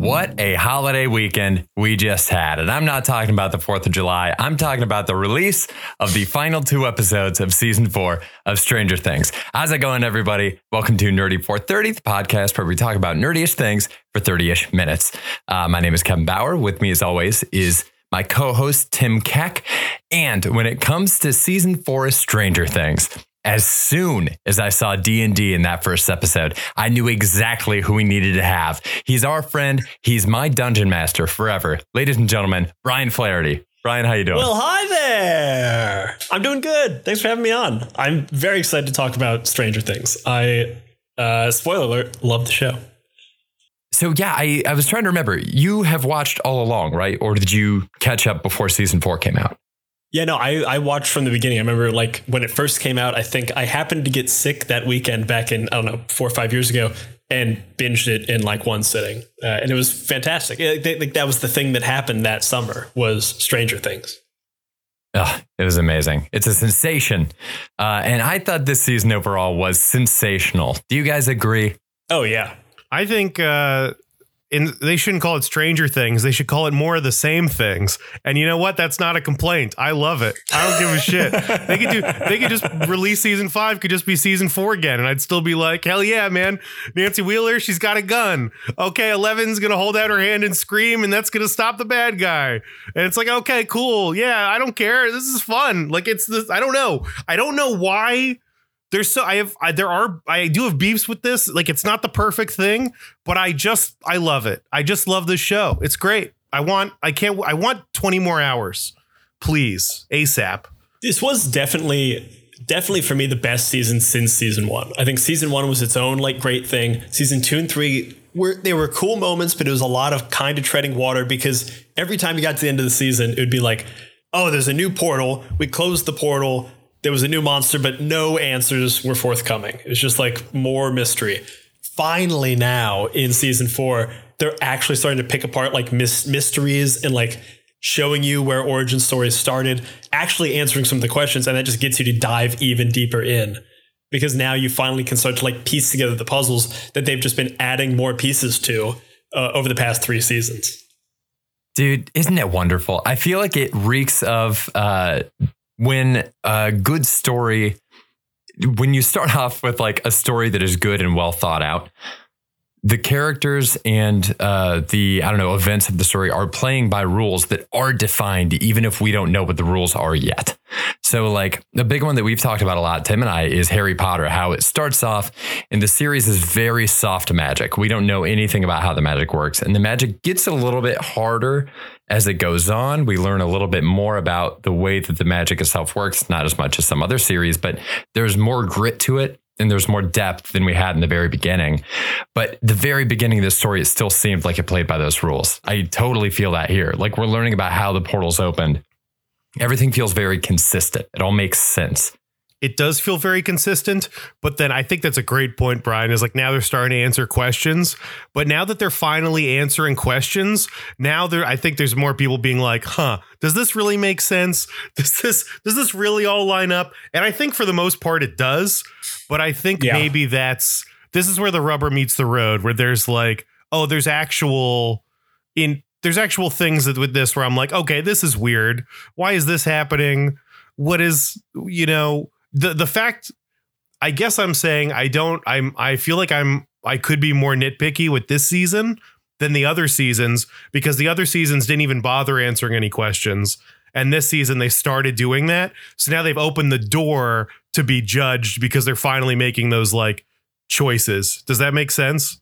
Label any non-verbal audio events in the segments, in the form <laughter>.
what a holiday weekend we just had. And I'm not talking about the 4th of July. I'm talking about the release of the final two episodes of season four of Stranger Things. How's it going, everybody? Welcome to Nerdy 430, the podcast where we talk about nerdiest things for 30 ish minutes. Uh, my name is Kevin Bauer. With me, as always, is my co host, Tim Keck. And when it comes to season four of Stranger Things, as soon as I saw D&D in that first episode, I knew exactly who we needed to have. He's our friend. He's my dungeon master forever. Ladies and gentlemen, Brian Flaherty. Brian, how you doing? Well, hi there. I'm doing good. Thanks for having me on. I'm very excited to talk about Stranger Things. I, uh, spoiler alert, love the show. So yeah, I, I was trying to remember. You have watched all along, right? Or did you catch up before season four came out? Yeah, no, I, I watched from the beginning. I remember like when it first came out, I think I happened to get sick that weekend back in, I don't know, four or five years ago and binged it in like one sitting. Uh, and it was fantastic. It, they, like, that was the thing that happened that summer was Stranger Things. Oh, it was amazing. It's a sensation. Uh, and I thought this season overall was sensational. Do you guys agree? Oh, yeah. I think uh, in, they shouldn't call it Stranger Things. They should call it more of the same things. And you know what? That's not a complaint. I love it. I don't give a shit. They could do. They could just release season five. Could just be season four again, and I'd still be like, hell yeah, man. Nancy Wheeler, she's got a gun. Okay, Eleven's gonna hold out her hand and scream, and that's gonna stop the bad guy. And it's like, okay, cool. Yeah, I don't care. This is fun. Like it's this. I don't know. I don't know why there's so I have I, there are I do have beefs with this. Like it's not the perfect thing, but I just I love it. I just love this show. It's great. I want I can't I want 20 more hours. Please, ASAP. This was definitely definitely for me the best season since season 1. I think season 1 was its own like great thing. Season 2 and 3 were they were cool moments, but it was a lot of kind of treading water because every time you got to the end of the season, it would be like, "Oh, there's a new portal. We closed the portal there was a new monster, but no answers were forthcoming. It was just like more mystery. Finally, now in season four, they're actually starting to pick apart like mis- mysteries and like showing you where origin stories started, actually answering some of the questions, and that just gets you to dive even deeper in. Because now you finally can start to like piece together the puzzles that they've just been adding more pieces to uh, over the past three seasons. Dude, isn't it wonderful? I feel like it reeks of uh, when a good story when you start <laughs> off with like a story that is good and well thought out the characters and uh, the I don't know events of the story are playing by rules that are defined, even if we don't know what the rules are yet. So, like the big one that we've talked about a lot, Tim and I, is Harry Potter. How it starts off and the series is very soft magic. We don't know anything about how the magic works, and the magic gets a little bit harder as it goes on. We learn a little bit more about the way that the magic itself works, not as much as some other series, but there's more grit to it and there's more depth than we had in the very beginning. But the very beginning of this story, it still seemed like it played by those rules. I totally feel that here. Like we're learning about how the portals opened. Everything feels very consistent. It all makes sense it does feel very consistent. But then I think that's a great point, Brian, is like now they're starting to answer questions. But now that they're finally answering questions, now there I think there's more people being like, huh, does this really make sense? <laughs> Does this does this really all line up? And I think for the most part it does. But I think yeah. maybe that's this is where the rubber meets the road, where there's like, oh, there's actual in there's actual things that with this where I'm like, okay, this is weird. Why is this happening? What is, you know, the the fact I guess I'm saying I don't I'm I feel like I'm I could be more nitpicky with this season than the other seasons because the other seasons didn't even bother answering any questions. And this season they started doing that. So now they've opened the door to be judged because they're finally making those like choices. Does that make sense?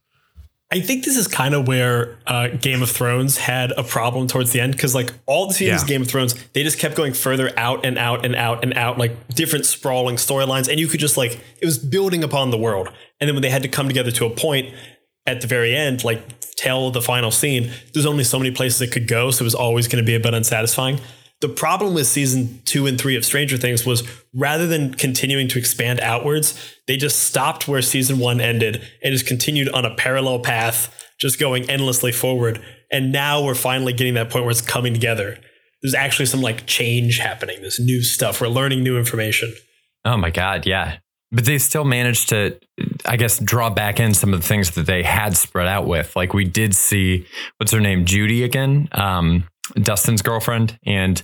I think this is kind of where uh, Game of Thrones had a problem towards the end because, like, all the seasons yeah. of Game of Thrones, they just kept going further out and out and out and out, like different sprawling storylines. And you could just, like, it was building upon the world. And then when they had to come together to a point at the very end, like, tell the final scene, there's only so many places it could go. So it was always going to be a bit unsatisfying. The problem with season two and three of Stranger Things was rather than continuing to expand outwards, they just stopped where season one ended and just continued on a parallel path, just going endlessly forward. And now we're finally getting that point where it's coming together. There's actually some like change happening, this new stuff. We're learning new information. Oh my God. Yeah. but they still managed to, I guess, draw back in some of the things that they had spread out with. Like we did see, what's her name, Judy again, um, Dustin's girlfriend, and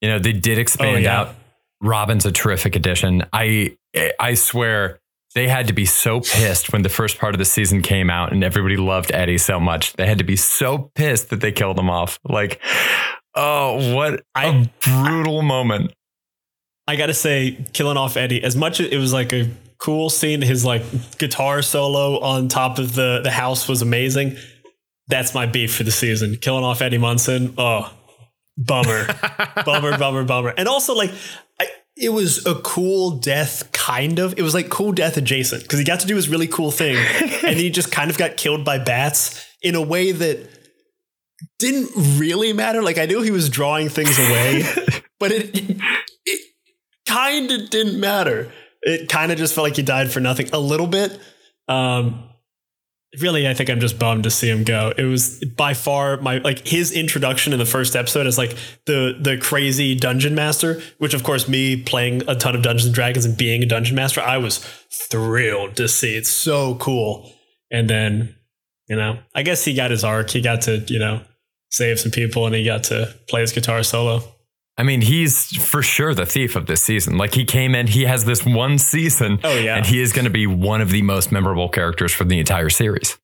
you know they did expand Oh, yeah. out. Robin's a terrific addition. I I swear they had to be so pissed when the first part of the season came out and everybody loved Eddie so much. They had to be so pissed that they killed him off. Like, oh, what a I- brutal moment. I gotta say, killing off Eddie, as much as it was like a cool scene, his like guitar solo on top of the, the house was amazing. That's my beef for the season. Killing off Eddie Munson. Oh, bummer. <laughs> bummer, bummer, bummer. And also, like, I, it was a cool death, kind of. It was like cool death adjacent because he got to do his really cool thing <laughs> and he just kind of got killed by bats in a way that didn't really matter. Like, I knew he was drawing things away, <laughs> but it, it, it kind of didn't matter. It kind of just felt like he died for nothing a little bit. Um, really, I think I'm just bummed to see him go. It was by far my like his introduction in the first episode as like the the crazy dungeon master, which of course me playing a ton of Dungeons and Dragons and being a dungeon master, I was thrilled to see. It's so cool. And then, you know, I guess he got his arc. He got to, you know, save some people and he got to play his guitar solo. I mean, he's for sure the thief of this season. Like he came in, he has this one season, Oh, yeah. and he is going to be one of the most memorable characters for the entire series.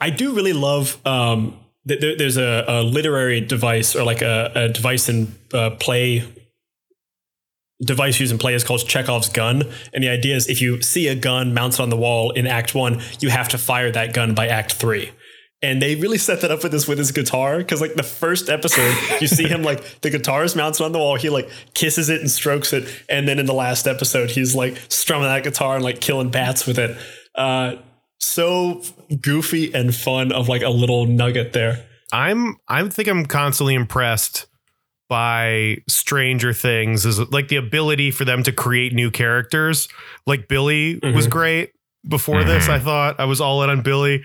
I do really love. Um, th- there, there's a, a literary device or like a, a device in uh, play. Device used in play is called Chekhov's gun, and the idea is if you see a gun mounted on the wall in Act One, you have to fire that gun by Act Three. And they really set that up with this with his guitar because like the first episode, you see him like <laughs> the guitar is mounted on the wall. He like kisses it and strokes it, and then in the last episode, he's like strumming that guitar and like killing bats with it. Uh, so goofy and fun of like a little nugget there. I'm I think I'm constantly impressed by Stranger Things is like the ability for them to create new characters. Like Billy was Mhm. great before this. I thought I was all in on Billy.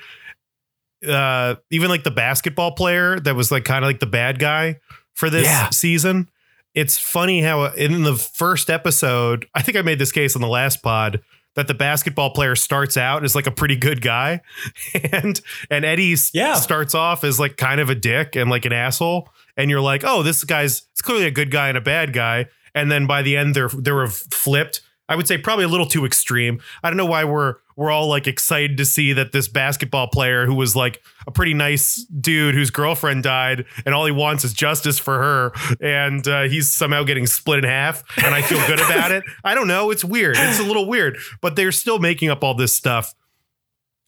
Uh, even like the basketball player that was like kind of like the bad guy for this Yeah. season. It's funny how in the first episode, I think I made this case on the last pod that the basketball player starts out as like a pretty good guy, <laughs> and and Eddie Yeah. starts off as like kind of a dick and like an asshole, and you're like, oh, this guy's it's clearly a good guy and a bad guy, and then by the end they're they're flipped. I would say probably a little too extreme. I don't know why we're we're all like excited to see that this basketball player who was like a pretty nice dude whose girlfriend died and all he wants is justice for her and uh, he's somehow getting split in half and I feel good <laughs> about it. I don't know, it's weird. It's a little weird, but they're still making up all this stuff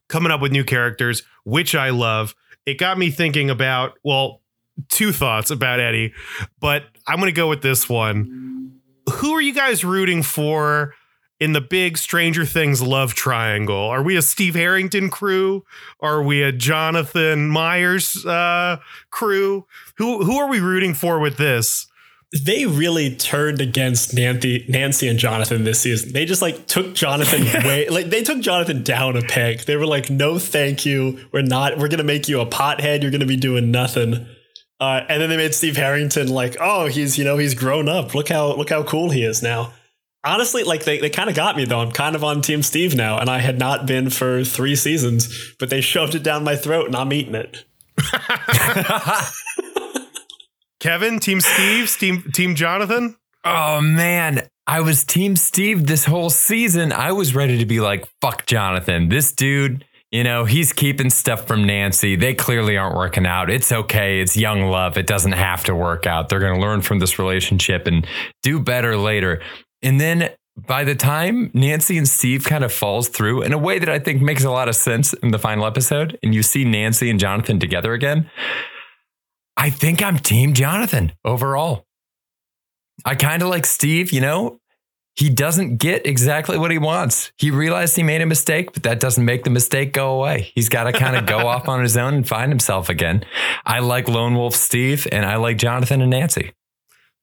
coming up with new characters, which I love. It got me thinking about, well, two thoughts about Eddie, but I'm going to go with this one. Who are you guys rooting for in the big Stranger Things love triangle? Are we a Steve Harrington crew? Are we a Jonathan Byers uh, crew? Who who are we rooting for with this? They really turned against Nancy, Nancy and Jonathan this season. They just like took Jonathan <laughs> way, like they took Jonathan down a peg. They were like, "No, thank you. We're not. We're gonna make you a pothead. You're gonna be doing nothing." Uh, and then they made Steve Harrington like, "Oh, he's you know he's grown up. Look how look how cool he is now." Honestly, like they, they kind of got me though. I'm kind of on Team Steve now, and I had not been for three seasons, but they shoved it down my throat, and I'm eating it. <laughs> Kevin, Team Steve, Team Team Jonathan. Oh man, I was Team Steve this whole season. I was ready to be like, fuck Jonathan. This dude, you know, he's keeping stuff from Nancy. They clearly aren't working out. It's okay. It's young love. It doesn't have to work out. They're going to learn from this relationship and do better later. And then by the time Nancy and Steve kind of falls through in a way that I think makes a lot of sense in the final episode, and you see Nancy and Jonathan together again, I think I'm Team Jonathan overall. I kind of like Steve, you know, he doesn't get exactly what he wants. He realized he made a mistake, but that doesn't make the mistake go away. He's got to kind of go <laughs> off on his own and find himself again. I like Lone Wolf Steve and I like Jonathan and Nancy.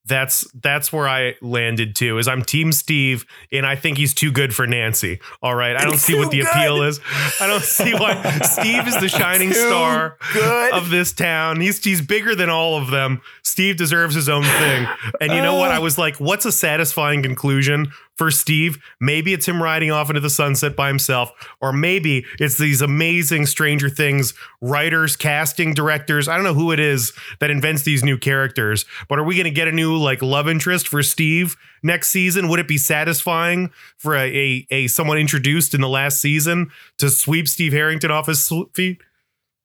That's that's where I landed too. Is I'm Team Steve, and I think he's too good for Nancy. All right, I don't see what the too appeal is. I don't see why <laughs> Steve is the shining star good. of this town. He's he's bigger than all of them. Steve deserves his own thing. And you know what? I was like, what's a satisfying conclusion for Steve. Maybe it's him riding off into the sunset by himself, or maybe it's these amazing Stranger Things writers, casting directors. I don't know who it is that invents these new characters, but are we going to get a new like love interest for Steve next season? Would it be satisfying for a, a, a someone introduced in the last season to sweep Steve Harrington off his feet?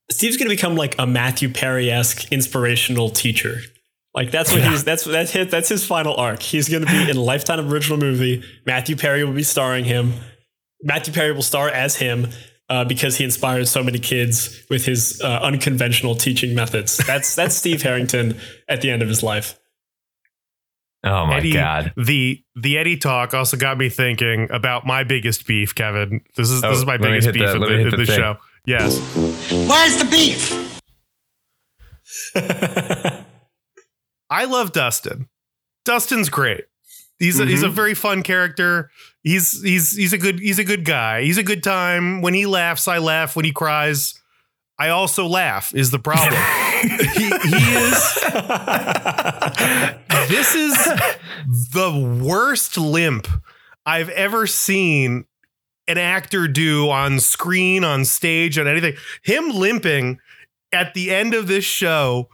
Steve's going to become like a Matthew Perry esque inspirational teacher. Like that's what yeah. he's that's that's his, that's his final arc. He's going to be in a lifetime original movie. Matthew Perry will be starring him. Matthew Perry will star as him uh, because he inspired so many kids with his uh, unconventional teaching methods. That's that's <laughs> Steve Harrington at the end of his life. Oh my Eddie, god. The the Eddie talk also got me thinking about my biggest beef, Kevin. This is oh, this is my biggest beef the, of the, the, the show. Yes. <laughs> <laughs> Where's the beef? I love Dustin. Dustin's great. He's a, mm-hmm. he's a mm-hmm. very fun character. He's he's he's a good he's a good guy. He's a good time. When he laughs, I laugh. When he cries, I also laugh. Is the problem? <laughs> he, he is. this is the worst limp I've ever seen an actor do on screen, on stage, on anything. Him limping at the end of this show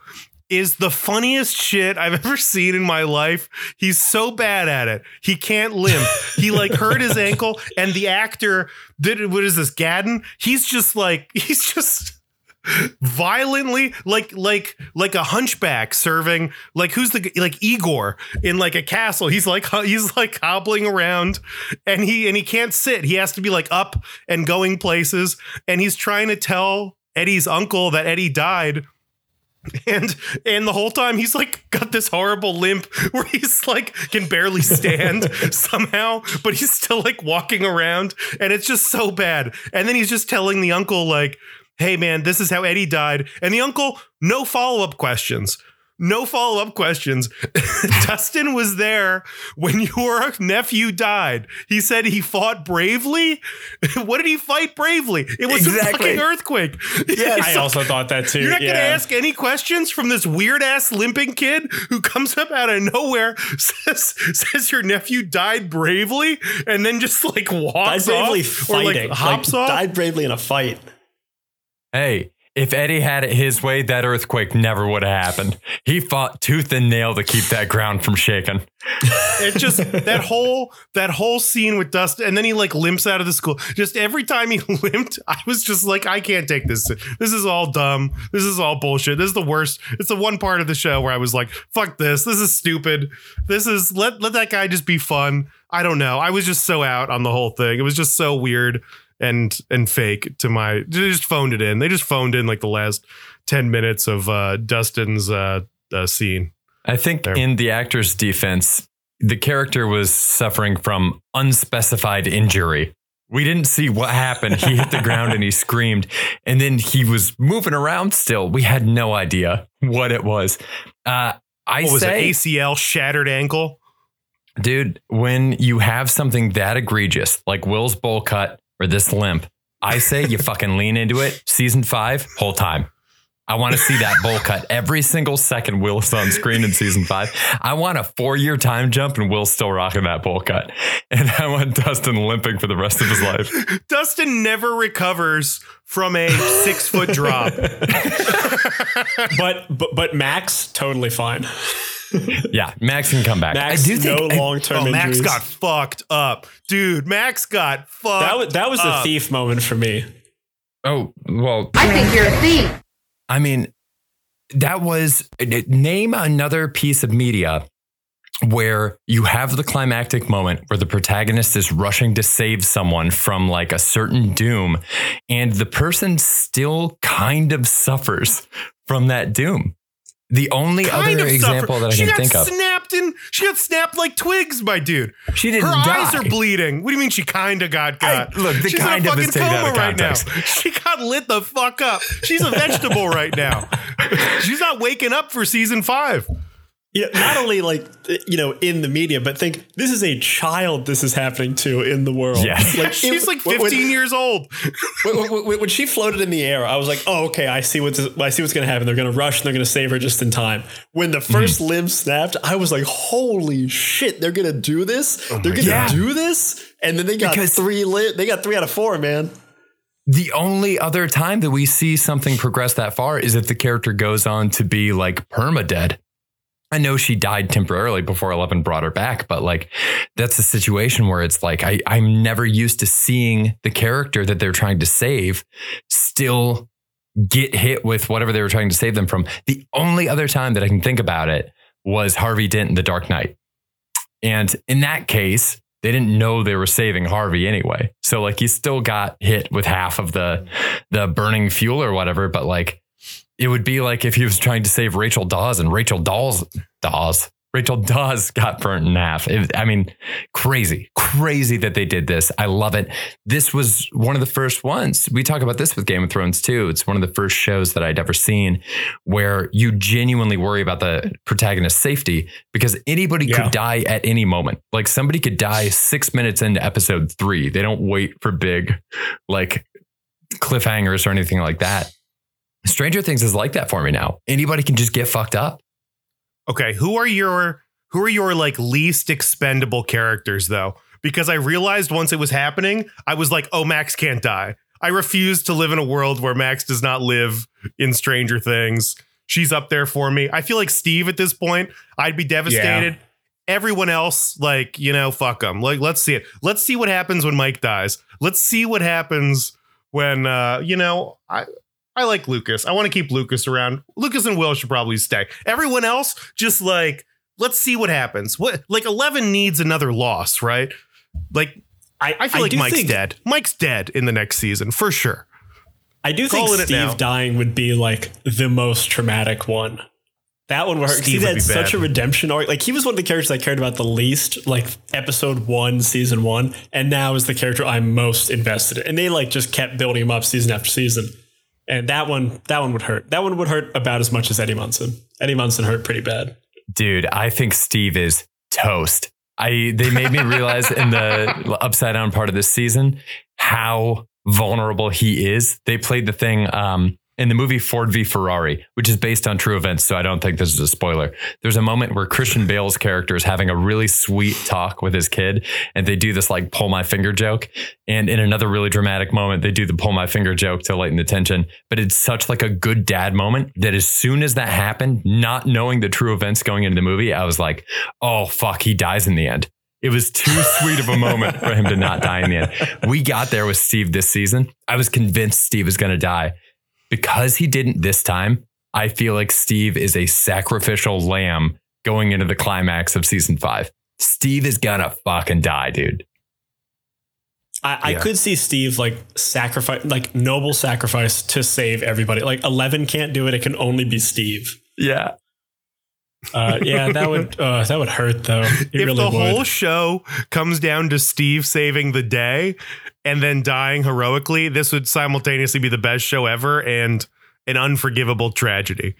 is the funniest shit I've <laughs> ever seen in my life. He's so bad at it. He can't limp. he like hurt his ankle, and the actor did what is this, Gaten? He's just like, <laughs> he's just violently like like like a hunchback serving like who's the like Igor in like a castle he's like he's like hobbling around and he and he can't sit he has to be like up and going places and he's trying to tell Eddie's uncle that Eddie died and and the whole time he's like got this horrible limp where he's like can barely stand <laughs> somehow but he's still like walking around and it's just so bad and then he's just telling the uncle like hey man, this is how Eddie died. And the uncle, no follow up questions. No follow up questions. <laughs> Dustin was there when <laughs> your nephew died. He said he fought bravely. <laughs> what did he fight bravely? It was exactly. a fucking earthquake. Yeah, I also thought that too. You're not yeah. going to ask any questions from this weird ass limping kid who comes up out of nowhere, says says your nephew died bravely, and then just like walks died bravely off fighting. or like hops like, off. Died bravely in a fight. Hey, if Eddie had it his way, that earthquake never would have happened. He fought tooth and nail to keep that ground from shaking. It just that whole that whole scene with Dustin, and then he like limps out of the school. Just every time he <laughs> limped, I was just like, I can't take this. This is all dumb. This is all bullshit. This is the worst. It's the one part of the show where I was like, fuck this. This is stupid. This is let let that guy just be fun. I don't know. I was just so out on the whole thing. It was just so weird and and fake to my they just phoned it in. They just phoned in like the last 10 minutes of uh Dustin's uh, uh scene. I think there. in the actor's defense, the character was suffering from unspecified injury. We didn't see what happened. He hit the <laughs> ground and he screamed, and then he was moving around still. We had no idea what it was. Uh, I what was say, it ACL, shattered ankle? Dude, when you have something that egregious like Will's bowl cut or this limp, I say you fucking lean into it. Season five, whole time. I want to see that bowl cut every single second Will's on screen in season five. I want a four year time jump and Will's still rocking that bowl cut. And I want Dustin limping for the rest of his life. Dustin never recovers from a six foot drop. <laughs> but, but but Max, totally fine. yeah, Max can come back. Max, I do think no long term. Oh, Max got fucked up, dude. Max got fucked. That was that was up. the thief moment for me. Oh well, I think you're a thief. I mean, that was name another piece of media where you have the climactic moment where the protagonist is rushing to save someone from like a certain doom and the person still kind of suffers from that doom the only kind other example that I she can think of. She got Snapped in, she got snapped like twigs by dude. She didn't. Her die. eyes are bleeding. What do you mean she kind of got got? I, look, the She's kind of is taken out of context. Right now. <laughs> She got lit the fuck up. She's a vegetable right now. <laughs> She's not waking up for season five. You know, not only like you know in the media, but think this is a child. This is happening to in the world. Yeah. like <laughs> She's it- like when- 15 years old. <laughs> when, when- when- when she floated in the air, I was like, "Oh, okay, I see what's I see what's going to happen. They're going to rush and they're going to save her just in time." When the mm-hmm. 1st limb snapped, I was like, "Holy shit, they're going to do this! Oh they're going to God. do this!" And then they got Because- three lit. They got three out of four, man. The only other time that we see something progress that far is if the character goes on to be like perma dead. I know she died temporarily before Eleven brought her back, but like that's a situation where it's like I, I'm never used to seeing the character that they're trying to save still get hit with whatever they were trying to save them from. The only other time that I can think about it was Harvey Dent in The Dark Knight. And in that case, they didn't know they were saving Harvey anyway. So like he still got hit with half of the the burning fuel or whatever, but like it would be like if he was trying to save Rachel Dawes and Rachel Dawes Dawes Rachel Dawes got burnt in half. It- I mean, crazy, crazy that they did this. I love it. This was one of the first ones. We talk about this with Game of Thrones too. It's one of the first shows that I'd ever seen where you genuinely worry about the protagonist's safety because anybody Yeah. could die at any moment. Like somebody could die six minutes into episode three. They don't wait for big, like cliffhangers or anything like that. Stranger Things is like that for me now. Anybody can just get fucked up. Okay, who are your who are your like least expendable characters though? Because I realized once it was happening, I was like, "Oh, Max can't die." I refuse to live in a world where Max does not live in Stranger Things. She's up there for me. I feel like Steve at this point, I'd be devastated. Everyone else, like, you know, fuck them. Like, let's see it. Let's see what happens when Mike dies. Let's see what happens when, uh, you know, I, I like Lucas. I want to keep Lucas around. Lucas and Will should probably stay. Everyone else, just like, let's see what happens. What, like, 11 needs another loss, right? Like, I, I feel like Mike's think- dead. Mike's dead in the next season for sure. I do think. Steve dying would be like the most traumatic one. That one. 'cause Steve He had such bad. a redemption arc. Like he was one of the characters I cared about the least, like episode one, season one, and now is the character I'm most invested in. And they like just kept building him up season after season. And that one, that one would hurt. That one would hurt about as much as Eddie Munson. Eddie Munson hurt pretty bad. Dude, I think Steve is toast. I they made me realize in the <laughs> upside down part of this season how vulnerable he is. They played the thing um, in the movie Ford v Ferrari, which is based on true events, so I don't think this is a spoiler. There's a moment where Christian Bale's character is having a really sweet talk with his kid, and they do this like pull my finger joke. And in another really dramatic moment, they do the pull my finger joke to lighten the tension. But it's such like a good dad moment that as soon as that happened, not knowing the true events going into the movie, I was like, oh fuck, he dies in the end. It was too <laughs> sweet of a moment for him to not die in the end. We got there with Steve this season. I was convinced Steve was going to die. Because he didn't this time, I feel like Steve is a sacrificial lamb going into the climax of season five. Steve is gonna fucking die, dude. I, I Yeah. could see Steve like sacrifice, like noble sacrifice to save everybody. Like Eleven can't do it; it can only be Steve. Yeah. Uh, yeah, that would <laughs> uh, that would hurt though. It if really the would. whole show comes down to Steve saving the day and then dying heroically, this would simultaneously be the best show ever and an unforgivable tragedy.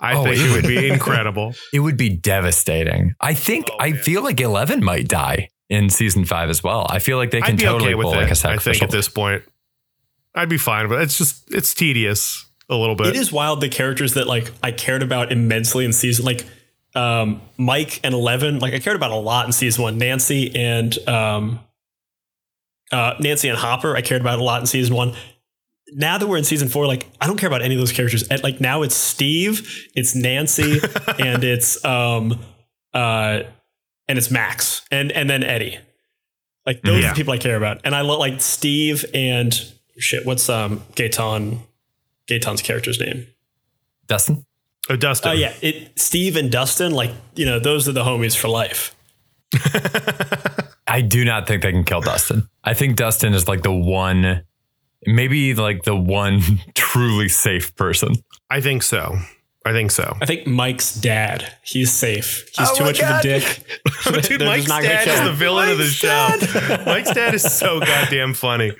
I Oh, think it it would would. be incredible. <laughs> It would be devastating. I think Oh, I man. feel like Eleven might die in season five as well. I feel like they can totally okay with pull it. like a I think sacrificial. at this point, I'd be fine. But it's just it's tedious a little bit. it is wild the characters that like I cared about immensely in season like um, Mike and Eleven. Like I cared about a lot in season one. Nancy and um, uh, Nancy and Hopper. I cared about a lot in season one. Now that we're in season four, like I don't care about any of those characters. And, like now it's Steve, it's Nancy, <laughs> and it's um uh and it's Max and and then Eddie. Like those are the people I care about. And I look like Steve and shit, what's um Gaten Gaten's character's name? Dustin. Oh, Dustin. Oh yeah, it Steve and Dustin, like you know, those are the homies for life. <laughs> I do not think they can kill Dustin. I think Dustin is like the one, maybe like the one <laughs> truly safe person. I think so. I think so. I think Mike's dad, he's safe. He's Oh too much God. of a dick. <laughs> Dude, They're Mike's just not gonna dad is the villain of the Mike's show. <laughs> Mike's dad is so goddamn funny.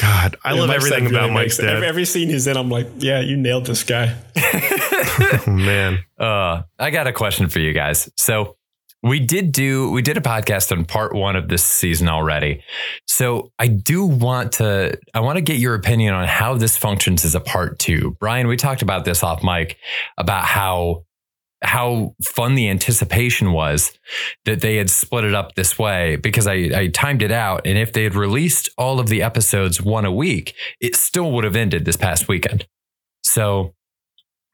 God, I Yeah, love Mike's everything about really Mike's makes- dad. Every, every scene he's in, I'm like, yeah, you nailed this guy. Oh, man. Uh, I got a question for you guys. So we did do we did a podcast on part one of this season already. So I do want to I want to get your opinion on how this functions as a part two. Brian, we talked about this off mic about how how fun the anticipation was that they had split it up this way because I, I timed it out. And if they had released all of the episodes one a week, it still would have ended this past weekend. So,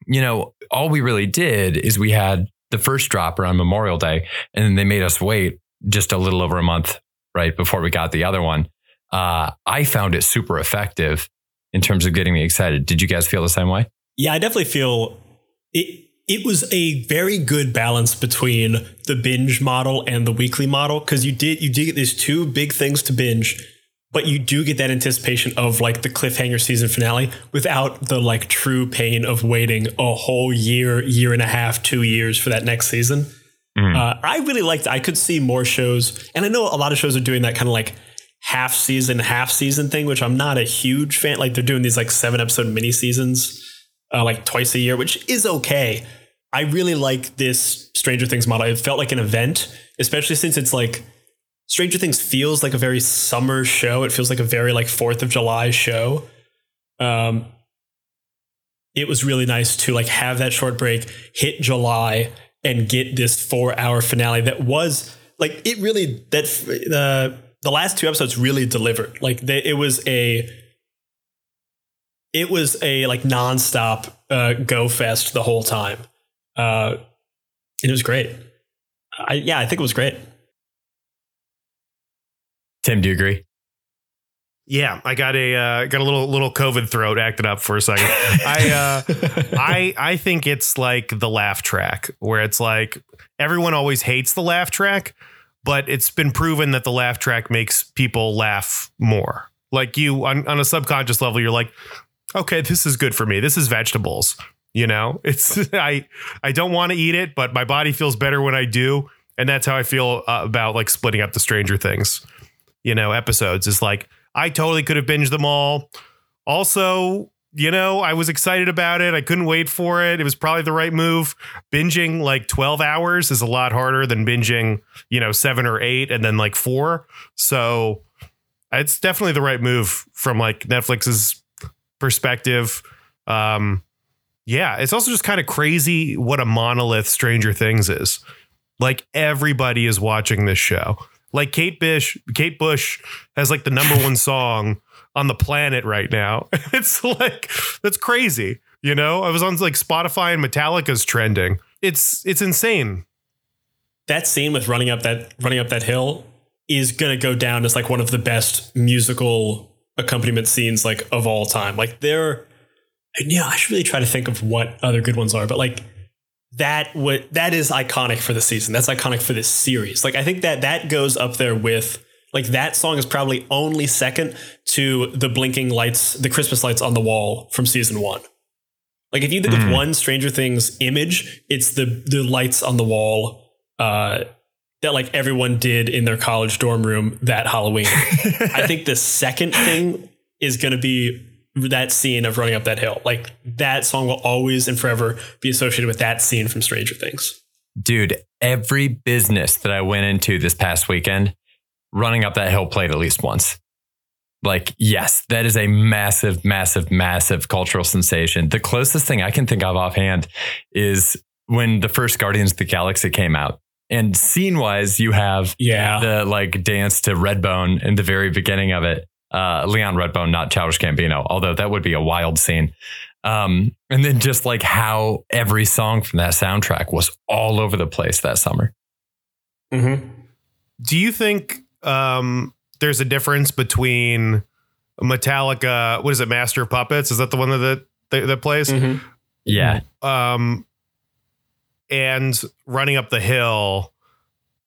you know, all we really did is we had the first drop around Memorial Day, and then they made us wait just a little over a month, right, before we got the other one. Uh, I found it super effective in terms of getting me excited. Did you guys feel the same way? Yeah, I definitely feel it. It was a very good balance between the binge model and the weekly model because you did you did get these two big things to binge, but you do get that anticipation of like the cliffhanger season finale without the like true pain of waiting a whole year, year and a half, two years for that next season. Uh, I really liked. I could see more shows, and I know a lot of shows are doing that kind of like half season, half season thing, which I'm not a huge fan. Like they're doing these like seven episode mini seasons, uh, like twice a year, which is okay. I really like this Stranger Things model. It felt like an event, especially since it's like Stranger Things feels like a very summer show. It feels like a very like Fourth of July show. Um, it was really nice to like have that short break, hit July, and get this four hour finale that was like it really that the the last two episodes really delivered. Like they, it was a it was a like nonstop uh, go fest the whole time. Uh, it was great. I, yeah, I think it was great. Tim, do you agree? Yeah, I got a uh, got a little little COVID throat acting up for a second. <laughs> I uh, I I think it's like the laugh track where it's like everyone always hates the laugh track, but it's been proven that the laugh track makes people laugh more. Like you on, on a subconscious level, you're like, okay, this is good for me. This is vegetables. You know, it's <laughs> I I don't want to eat it, but my body feels better when I do, and that's how I feel uh, about like splitting up the Stranger Things, you know, episodes. Is like I totally could have binged them all. Also, you know, I was excited about it. I couldn't wait for it. It was probably the right move. Binging like 12 hours is a lot harder than binging, you know, seven or eight and then like four. So it's definitely the right move from like Netflix's perspective. Um, yeah, it's also just kind of crazy what a monolith Stranger Things is. Like everybody is watching this show. Like Kate Bush, Kate Bush has like the number one <laughs> song on the planet right now. <laughs> It's like that's crazy. You know, I was on like Spotify and Metallica's trending. It's it's insane. That scene with running up that running up that hill is gonna go down as like one of the best musical accompaniment scenes like of all time. Like there, yeah, I should really try to think of what other good ones are, but like that what that is iconic for the season. That's iconic for this series. Like I think that that goes up there with like that song is probably only second to the blinking lights, the Christmas lights on the wall from season one. Like if you think of one Stranger Things image, it's the the lights on the wall uh, that like everyone did in their college dorm room that Halloween. <laughs> I think the second thing is going to be that scene of running up that hill. Like that song will always and forever be associated with that scene from Stranger Things. Dude, every business that I went into this past weekend, running up that hill played at least once. Like, yes, that is a massive, massive, massive cultural sensation. The closest thing I can think of offhand is when the first Guardians of the Galaxy came out. And scene wise, you have Yeah. the like dance to Redbone in the very beginning of it. Uh, Leon Redbone, not Childish Gambino, although that would be a wild scene. Um, and then just like how every song from that soundtrack was all over the place that summer. Mm-hmm. Do you think um, there's a difference between Metallica? What is it, Master of Puppets? Is that the one that that, that plays? Mm-hmm. Yeah. um and running up the hill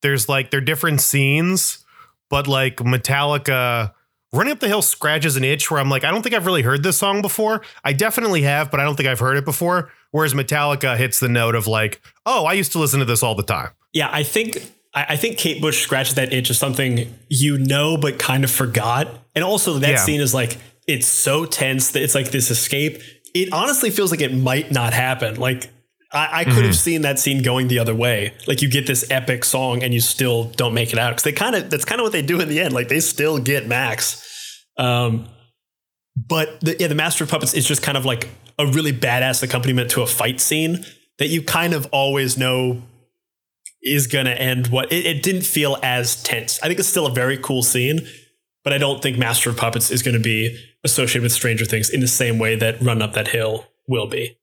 there's like they're different scenes but like metallica running up the hill scratches an itch where i'm like i don't think i've really heard this song before i definitely have but i don't think i've heard it before whereas metallica hits the note of like oh i used to listen to this all the time Yeah, I think I think Kate Bush scratched that itch of something you know but kind of forgot. And also that Yeah. scene is like it's so tense that it's like this escape. it honestly feels like it might not happen. Like I, I could Mm-hmm. have seen that scene going the other way. Like you get this epic song and you still don't make it out because they kind of that's kind of what they do in the end. Like they still get Max. Um, but the, yeah, the Master of Puppets is just kind of like a really badass accompaniment to a fight scene that you kind of always know is going to end. What it, it didn't feel as tense. I think it's still a very cool scene, but I don't think Master of Puppets is going to be associated with Stranger Things in the same way that Run Up That Hill will be.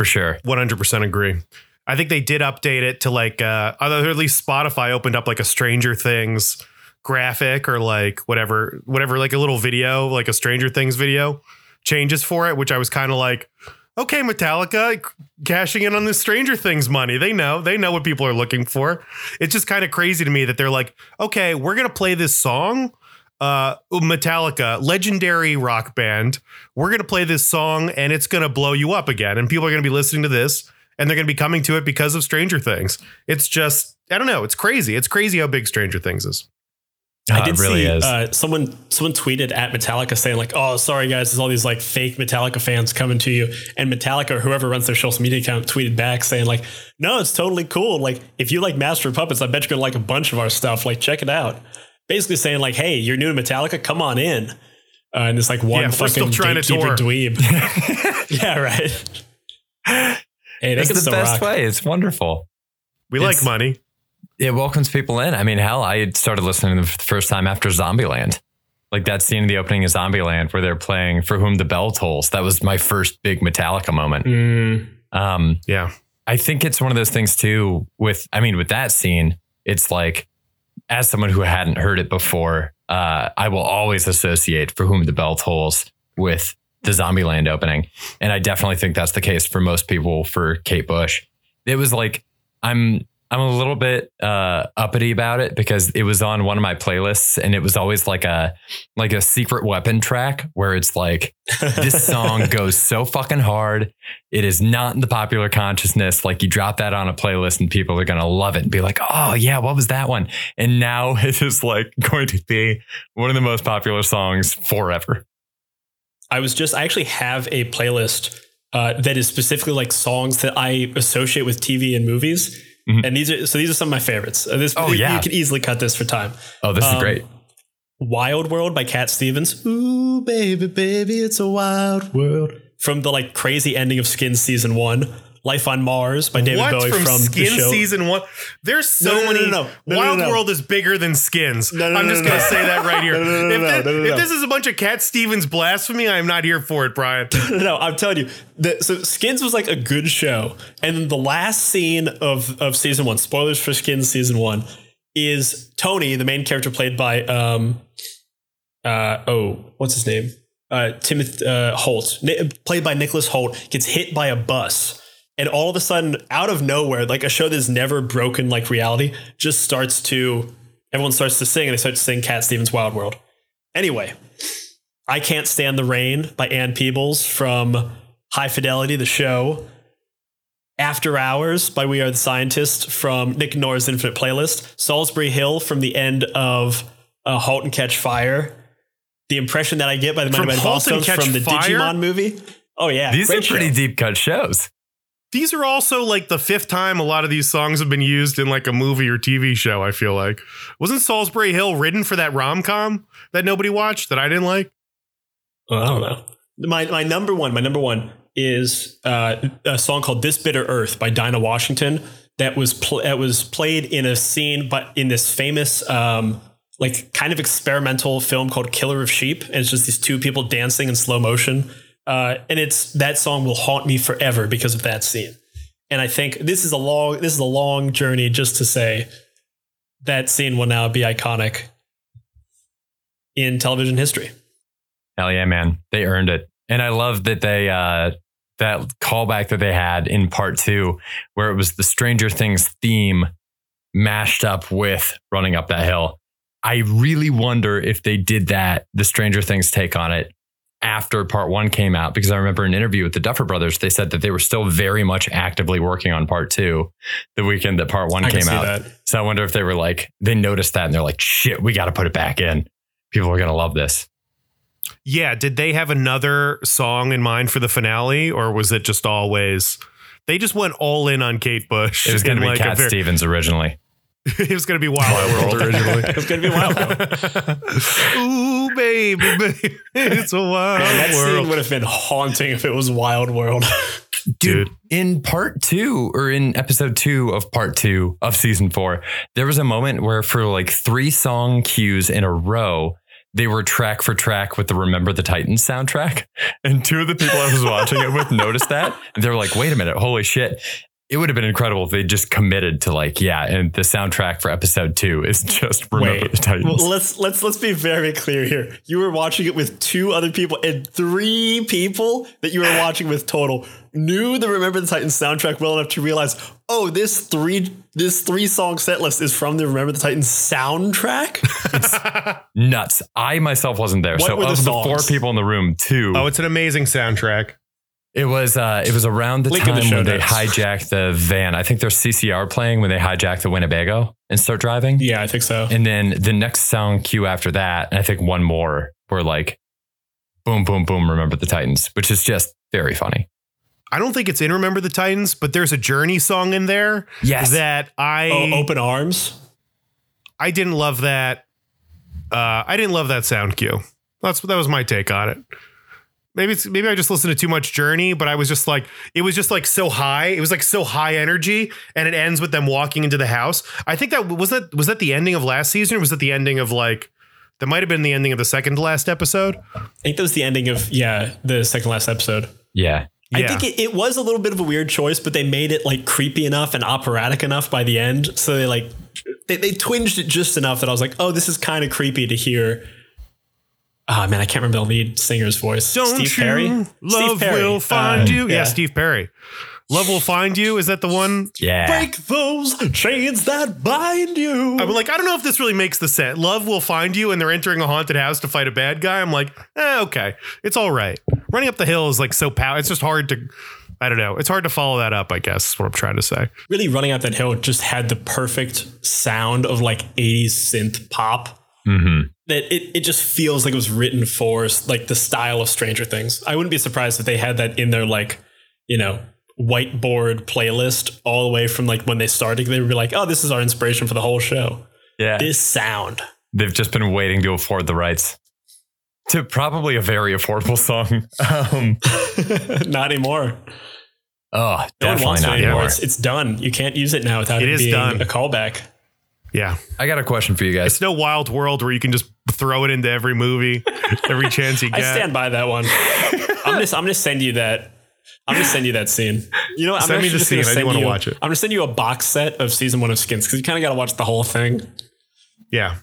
For sure. 100% agree. I think they did update it to like, uh, or at least Spotify opened up like a Stranger Things graphic or like whatever, whatever, like a little video, like a Stranger Things video changes for it, which I was kind of like, okay, Metallica cashing in on this Stranger Things money. They know, they know what people are looking for. It's just kind of crazy to me that they're like, okay, we're going to play this song. Uh, Metallica, legendary rock band. We're going to play this song and it's going to blow you up again. And people are going to be listening to this and they're going to be coming to it because of Stranger Things. It's just, I don't know. It's crazy. It's crazy how big Stranger Things is. I Oh, did it really see is. Uh, someone someone tweeted at Metallica saying like, "Oh, sorry guys, there's all these like fake Metallica fans coming to you." And Metallica, or whoever runs their social media account, tweeted back saying like, "No, it's totally cool. Like, if you like Master of Puppets, I bet you're gonna like a bunch of our stuff. Like, check it out." Basically saying like, "Hey, you're new to Metallica, come on in." Uh, and this like one Yeah, fucking still to gatekeeper tour. dweeb. <laughs> <laughs> yeah, right. Hey, they It's the best rock. way. It's wonderful. We It's- like money. It welcomes people in. I mean, hell, I started listening for the first time after Zombieland. Like that scene in the opening of Zombieland where they're playing For Whom the Bell Tolls. That was my first big Metallica moment. Mm. Um, Yeah. I think it's one of those things too with I mean with that scene it's like as someone who hadn't heard it before uh, I will always associate for whom the bell tolls with the Zombieland opening. And I definitely think that's the case for most people for Kate Bush. It was like I'm I'm a little bit uh, uppity about it because it was on one of my playlists and it was always like a like a secret weapon track where it's like this <laughs> song goes so fucking hard. It is not in the popular consciousness. Like you drop that on a playlist and people are to love it and be like, oh, yeah, what was that one? And now <laughs> it is like going to be one of the most popular songs forever. I was just I actually have a playlist uh, that is specifically like songs that I associate with TV and movies. Mhm. And these are so these are some of my favorites. Uh, this Oh, you, yeah. you can easily cut this for time. Oh, this is Um, great. Wild World by Cat Stevens. Ooh, baby, baby, it's a wild world. From the like crazy ending of Skins season one. Life on Mars by David what Bowie from, from, Skin season one? There's so No, no, many. no, no. No, no, Wild. World is bigger than Skins. I'm just gonna say that right here. If, if this is a bunch of Cat Stevens blasphemy, I am not here for it, Brian. no, <laughs> no, no. I'm telling you. The, so Skins was like a good show, and then the last scene of of season one. Spoilers for Skins season one is Tony, the main character played by um, uh, oh, what's his name? Uh, Timothy uh, Holt, played by Nicholas Hoult, gets hit by a bus, and all of a sudden, out of nowhere, like a show that's never broken like reality, just starts to everyone starts to sing, and they start to sing Cat Stevens' Wild World. Anyway, I Can't Stand the Rain by Ann Peebles from High Fidelity, the show. After Hours by We Are the Scientists from Nick Norris Infinite Playlist. Solsbury Hill from the end of uh, Halt and Catch Fire. The impression that I get by the Mighty From Mighty Halt and Bosstones Catch from the Fire? Digimon movie. Oh yeah, These are pretty show. deep cut shows. These are also like the fifth time a lot of these songs have been used in like a movie or TV show. I feel like wasn't Solsbury Hill written for that rom com that nobody watched that I didn't like? Well, I don't know. My my number one, my number one is uh, a song called "This Bitter Earth" by Dinah Washington. That was pl- that was played in a scene, but in this famous um, like kind of experimental film called "Killer of Sheep," and it's just these two people dancing in slow motion. Uh, and it's that song will haunt me forever because of that scene. And I think this is a long this is a long journey just to say that scene will now be iconic in television history. Hell yeah, man. They earned it. And I love that they, uh, that callback that they had in part two, where it was the Stranger Things theme mashed up with running up that hill. I really wonder if they did that, the Stranger Things take on it after part one came out, because I remember an interview with the Duffer Brothers, they said that they were still very much actively working on part two the weekend that part one I came out. that. So I wonder if they were like, they noticed that and they're like, shit, we got to put it back in. People are going to love this. Yeah, did they have another song in mind for the finale, or was it just always? They just went all in on Kate Bush. It was <laughs> going to be like Cat ver- Stevens originally. <laughs> it was going to be Wild Wild World originally. it was gonna be wild. Man, <laughs> Ooh, baby, baby, it's a wild that scene world, would have been haunting if it was Wild World. dude. In part two, or in episode two of part two of season four, there was a moment where for like three song cues in a row, they were track for track with the Remember the Titans soundtrack. <laughs> And two of the people I was watching it with noticed that. And they were like, wait a minute, holy shit. It would have been incredible if they just committed to like, yeah, and the soundtrack for episode two is <laughs> just Remember Wait, the Titans. well, let's let's let's be very clear here. You were watching it with two other people, and three people that you were <sighs> watching with total knew the Remember the Titans soundtrack well enough to realize, oh, this three this three song set list is from the Remember the Titans soundtrack. <laughs> Nuts. I myself wasn't there. What so were the of the four people in the room, two. Oh, it's an amazing soundtrack. It was uh, it was around the Link in the time show when they hijacked the van. I think there's CCR playing when they hijack the Winnebago and start driving. yeah, I think so. And then the next sound cue after that, and I think one more, were like, boom, boom, boom. Remember the Titans, which is just very funny. I don't think it's in Remember the Titans, but there's a Journey song in there Yes. that I Oh, open arms. I didn't love that. Uh, I didn't love that sound cue. That's that was my take on it. Maybe it's maybe I just listened to too much Journey, but I was just like it was just like so high. It was like so high energy, and it ends with them walking into the house. I think that was that was that the ending of last season, or was that the ending of like that might have been the ending of the second to last episode. I think that was the ending of yeah the second last episode. yeah. I Yeah. think it, it was a little bit of a weird choice, but they made it like creepy enough and operatic enough by the end. So they like they, they twinged it just enough that I was like, oh, this is kind of creepy to hear. Oh man, I can't remember the lead singer's voice. Don't Steve you? Perry. Love Steve Perry. will find Uh, you. Yeah. Steve Perry. Love will find you. Is that the one? Yeah. Break those chains that bind you. I'm like, I don't know if this really makes the set. Love will find you, and they're entering a haunted house to fight a bad guy. I'm like, eh, okay, it's all right. Running up the hill is like so pow. It's just hard to, I don't know. It's hard to follow that up. I guess is what I'm trying to say. really running up that hill just had the perfect sound of like 80s synth pop. Mm-hmm. that it, it just feels like it was written for like the style of Stranger Things. I wouldn't be surprised if they had that in their like, you know, whiteboard playlist all the way from like when they started. They would be like, oh, this is our inspiration for the whole show. Yeah. This sound. They've just been waiting to afford the rights to probably a very affordable song. <laughs> Um, <laughs> not anymore. oh, No definitely not anymore. It's, it's done. You can't use it now without It being done. a callback. Yeah, I got a question for you guys. it's no wild world where you can just throw it into every movie, every chance you get. <laughs> I get. stand by that one. I'm just I'm gonna send you that. I'm gonna send you that scene. You know, what? I'm Send me the scene. I do want to watch it. I'm gonna send you a box set of season one of Skins because you kind of got to watch the whole thing. yeah,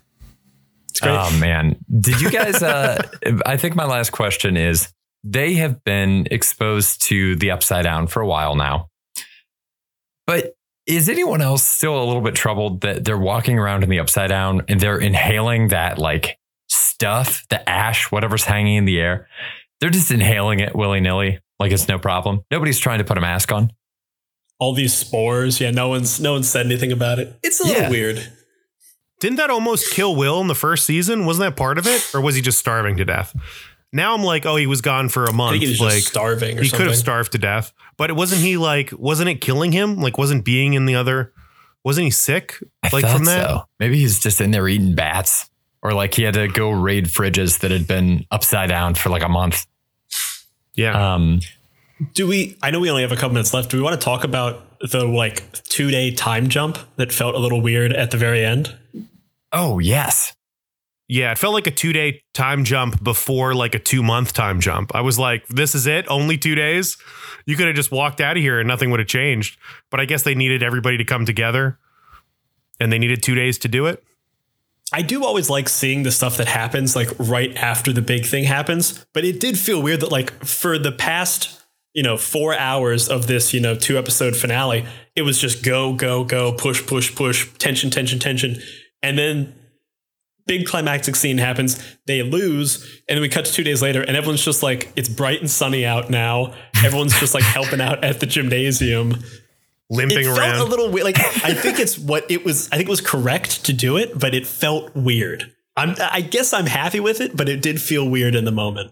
It's great. Oh man, did you guys? Uh, <laughs> I think my last question is: They have been exposed to the upside down for a while now, but is anyone else still a little bit troubled that they're walking around in the upside down and they're inhaling that like stuff, the ash, whatever's hanging in the air? They're just inhaling it willy nilly, like it's no problem. Nobody's trying to put a mask on. All these spores. Yeah, no one's no one said anything about it. It's a Yeah. little weird. didn't that almost kill Will in the first season? Wasn't that part of it, or was he just starving to death? Now I'm like, oh, he was gone for a month. think he was like just starving or he could have starved to death, but it wasn't he like? Wasn't it killing him? Like, wasn't being in the other? Wasn't he sick? I like thought from that? so. Maybe he's just in there eating bats, or like he had to go raid fridges that had been upside down for like a month. Yeah. Um, Do we? I know we only have a couple minutes left. Do we want to talk about the like two day time jump that felt a little weird at the very end? oh yes, Yeah, it felt like a two day time jump before like a two month time jump. I was like, this is it? Only two days? You could have just walked out of here and nothing would have changed. But I guess they needed everybody to come together and they needed two days to do it. I do always like seeing the stuff that happens like right after the big thing happens, but it did feel weird that like for the past, you know, 4 hours of this, you know, two episode finale, it was just go go go push push push tension tension tension and then big climactic scene happens, they lose, and then we cut to 2 days later and everyone's just like it's bright and sunny out now. Everyone's just like helping out at the gymnasium Limping it felt around. a little weird. Like I think it's what it was. I think it was correct to do it, but it felt weird. I'm, I guess I'm happy with it, but it did feel weird in the moment.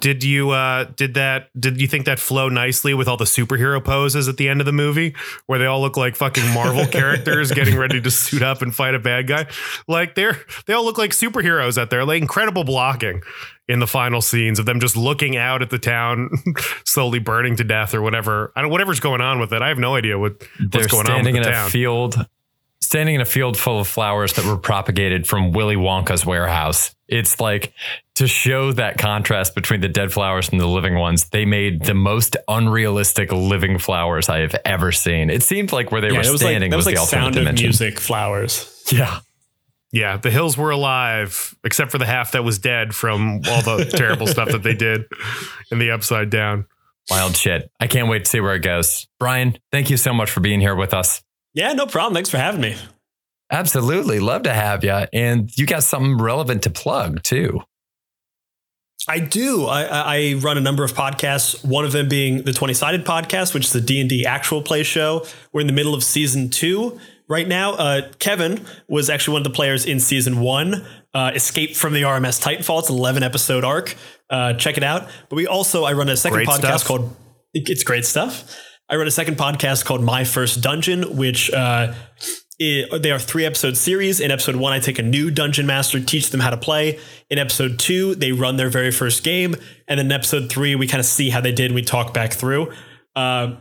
Did you uh did that did you think that flow nicely with all the superhero poses at the end of the movie where they all look like fucking Marvel <laughs> characters getting ready to suit up and fight a bad guy? Like they're they all look like superheroes out there. Like incredible blocking in the final scenes of them just looking out at the town <laughs> slowly burning to death or whatever. I don't whatever's going on with it. I have no idea what what's They're going on with the in town. a field, standing in a field full of flowers that were propagated from Willy Wonka's warehouse. It's like to show that contrast between the dead flowers and the living ones. They made the most unrealistic living flowers I have ever seen. It seemed like where they Yeah, were it was like standing that was was, like the alternate Sound of dimension. Music flowers. Yeah. Yeah, the hills were alive, except for the half that was dead from all the <laughs> terrible stuff that they did in the upside down. Wild shit. I can't wait to see where it goes. Brian, thank you so much for being here with us. Yeah, no problem. Thanks for having me. Absolutely. Love to have you. And you got something relevant to plug too. I do. I, I I run a number of podcasts. One of them being the Twenty Sided Podcast, which is the D and D actual play show. We're in the middle of season two right now. Uh, Kevin was actually one of the players in season one. Uh, escaped from the RMS Titanfall. It's an eleven episode arc. Uh, check it out. But we also I run a second Great podcast stuff. called. It's great stuff. I run a second podcast called My First Dungeon, which uh, it, they are three episode series. In episode one, I take a new dungeon master, teach them how to play. In episode two, they run their very first game, and then in episode three, we kind of see how they did. and We talk back through. Uh,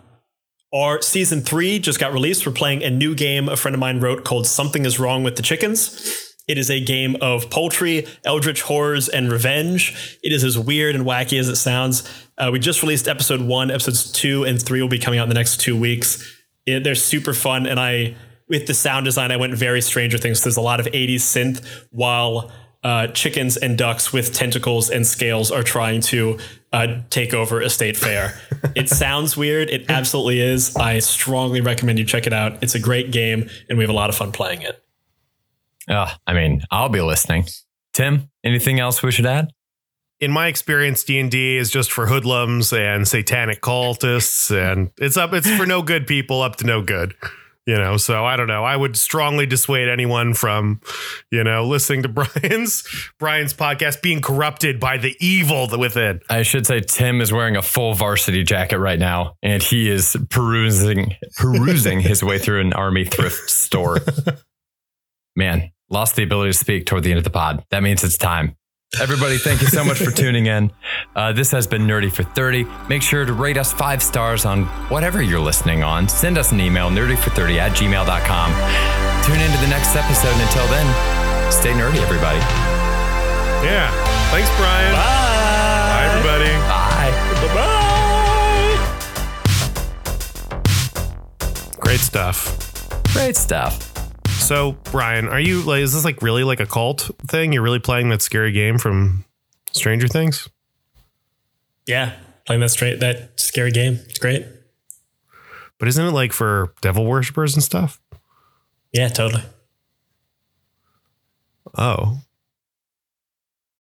our season three just got released. We're playing a new game a friend of mine wrote called "Something Is Wrong with the Chickens." It is a game of poultry, eldritch horrors, and revenge. It is as weird and wacky as it sounds. Uh, we just released episode one. Episodes two and three will be coming out in the next two weeks. It- they're super fun, and I with the sound design, I went very Stranger Things. There's a lot of 80s synth while uh, chickens and ducks with tentacles and scales are trying to uh, take over a state fair. <laughs> it sounds weird. It absolutely is. I strongly recommend you check it out. It's a great game, and we have a lot of fun playing it. Uh, I mean, I'll be listening. Tim, anything else we should add? in my experience, D and D is just for hoodlums and satanic cultists, and it's up. It's for no good people, up to no good. You know, so I don't know. I would strongly dissuade anyone from, you know, listening to <laughs> Brian's Brian's podcast being corrupted by the evil within. I should say Tim is wearing a full varsity jacket right now, and he is perusing perusing his way through an army thrift store. <laughs> Man, lost the ability to speak toward the end of the pod. That means it's time. Everybody, thank you so much for <laughs> tuning in. Uh, this has been Nerdy for 30. Make sure to rate us five stars on whatever you're listening on. Send us an email, nerdy430 at gmail.com. Tune into the next episode. And until then, stay nerdy, everybody. Yeah. Thanks, Brian. Bye, Bye, everybody. Bye. Bye-bye. Great stuff. Great stuff. So, Brian, are you like? Is this like really like a cult thing? You're really playing that scary game from Stranger Things? Yeah, playing that straight that scary game. It's great. But isn't it like for devil worshippers and stuff? Yeah, totally. Oh,